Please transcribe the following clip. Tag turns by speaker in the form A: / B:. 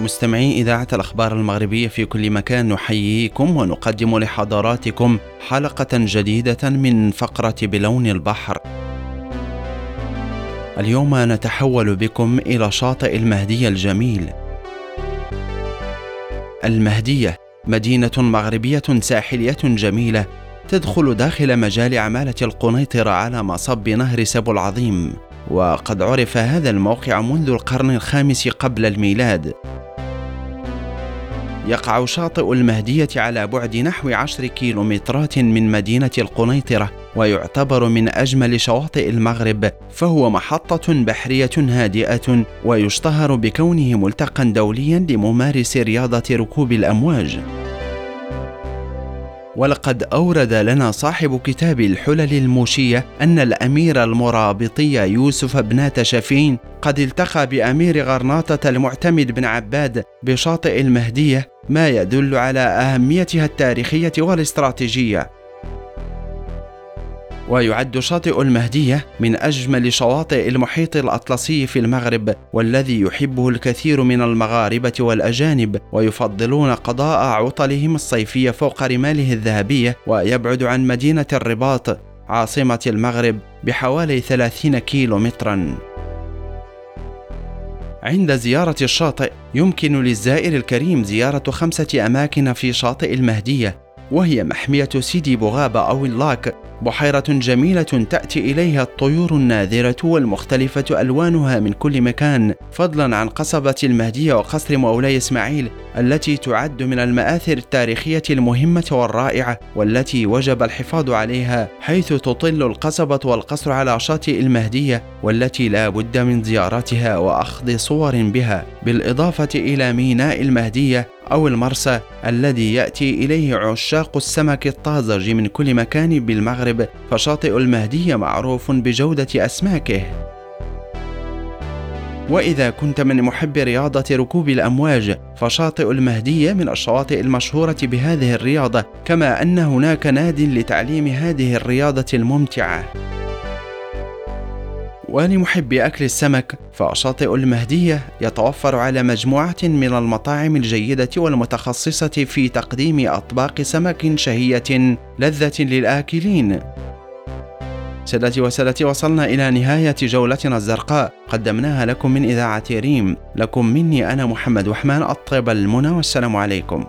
A: مستمعي إذاعة الأخبار المغربية في كل مكان نحييكم ونقدم لحضراتكم حلقة جديدة من فقرة بلون البحر. اليوم نتحول بكم إلى شاطئ المهدية الجميل. المهدية مدينة مغربية ساحلية جميلة تدخل داخل مجال عمالة القنيطرة على مصب نهر سبو العظيم وقد عرف هذا الموقع منذ القرن الخامس قبل الميلاد يقع شاطئ المهدية على بعد نحو عشر كيلومترات من مدينة القنيطرة ويعتبر من أجمل شواطئ المغرب فهو محطة بحرية هادئة ويشتهر بكونه ملتقى دوليا لممارس رياضة ركوب الأمواج. ولقد أورد لنا صاحب كتاب الحلل الموشية أن الأمير المرابطي يوسف بن تشفين قد التقى بأمير غرناطة المعتمد بن عباد بشاطئ المهدية ما يدل على أهميتها التاريخية والاستراتيجية. ويعد شاطئ المهدية من أجمل شواطئ المحيط الأطلسي في المغرب والذي يحبه الكثير من المغاربة والأجانب ويفضلون قضاء عطلهم الصيفية فوق رماله الذهبية ويبعد عن مدينة الرباط عاصمة المغرب بحوالي 30 كيلو مترا عند زيارة الشاطئ يمكن للزائر الكريم زيارة خمسة أماكن في شاطئ المهدية وهي محمية سيدي بوغابة أو اللاك بحيرة جميلة تأتي إليها الطيور الناذرة والمختلفة ألوانها من كل مكان فضلا عن قصبة المهدية وقصر مولاي إسماعيل التي تعد من المآثر التاريخية المهمة والرائعة والتي وجب الحفاظ عليها حيث تطل القصبة والقصر على شاطئ المهدية والتي لا بد من زيارتها وأخذ صور بها بالإضافة إلى ميناء المهدية أو المرسى الذي يأتي إليه عشاق السمك الطازج من كل مكان بالمغرب فشاطئ المهدية معروف بجودة أسماكه. وإذا كنت من محب رياضة ركوب الأمواج فشاطئ المهدية من الشواطئ المشهورة بهذه الرياضة كما أن هناك ناد لتعليم هذه الرياضة الممتعة. ولمحبي أكل السمك فشاطئ المهدية يتوفر على مجموعة من المطاعم الجيدة والمتخصصة في تقديم أطباق سمك شهية لذة للآكلين. سادتي وسادتي وصلنا إلى نهاية جولتنا الزرقاء. قدمناها لكم من إذاعة ريم. لكم مني أنا محمد وحمان أطيب المنى والسلام عليكم.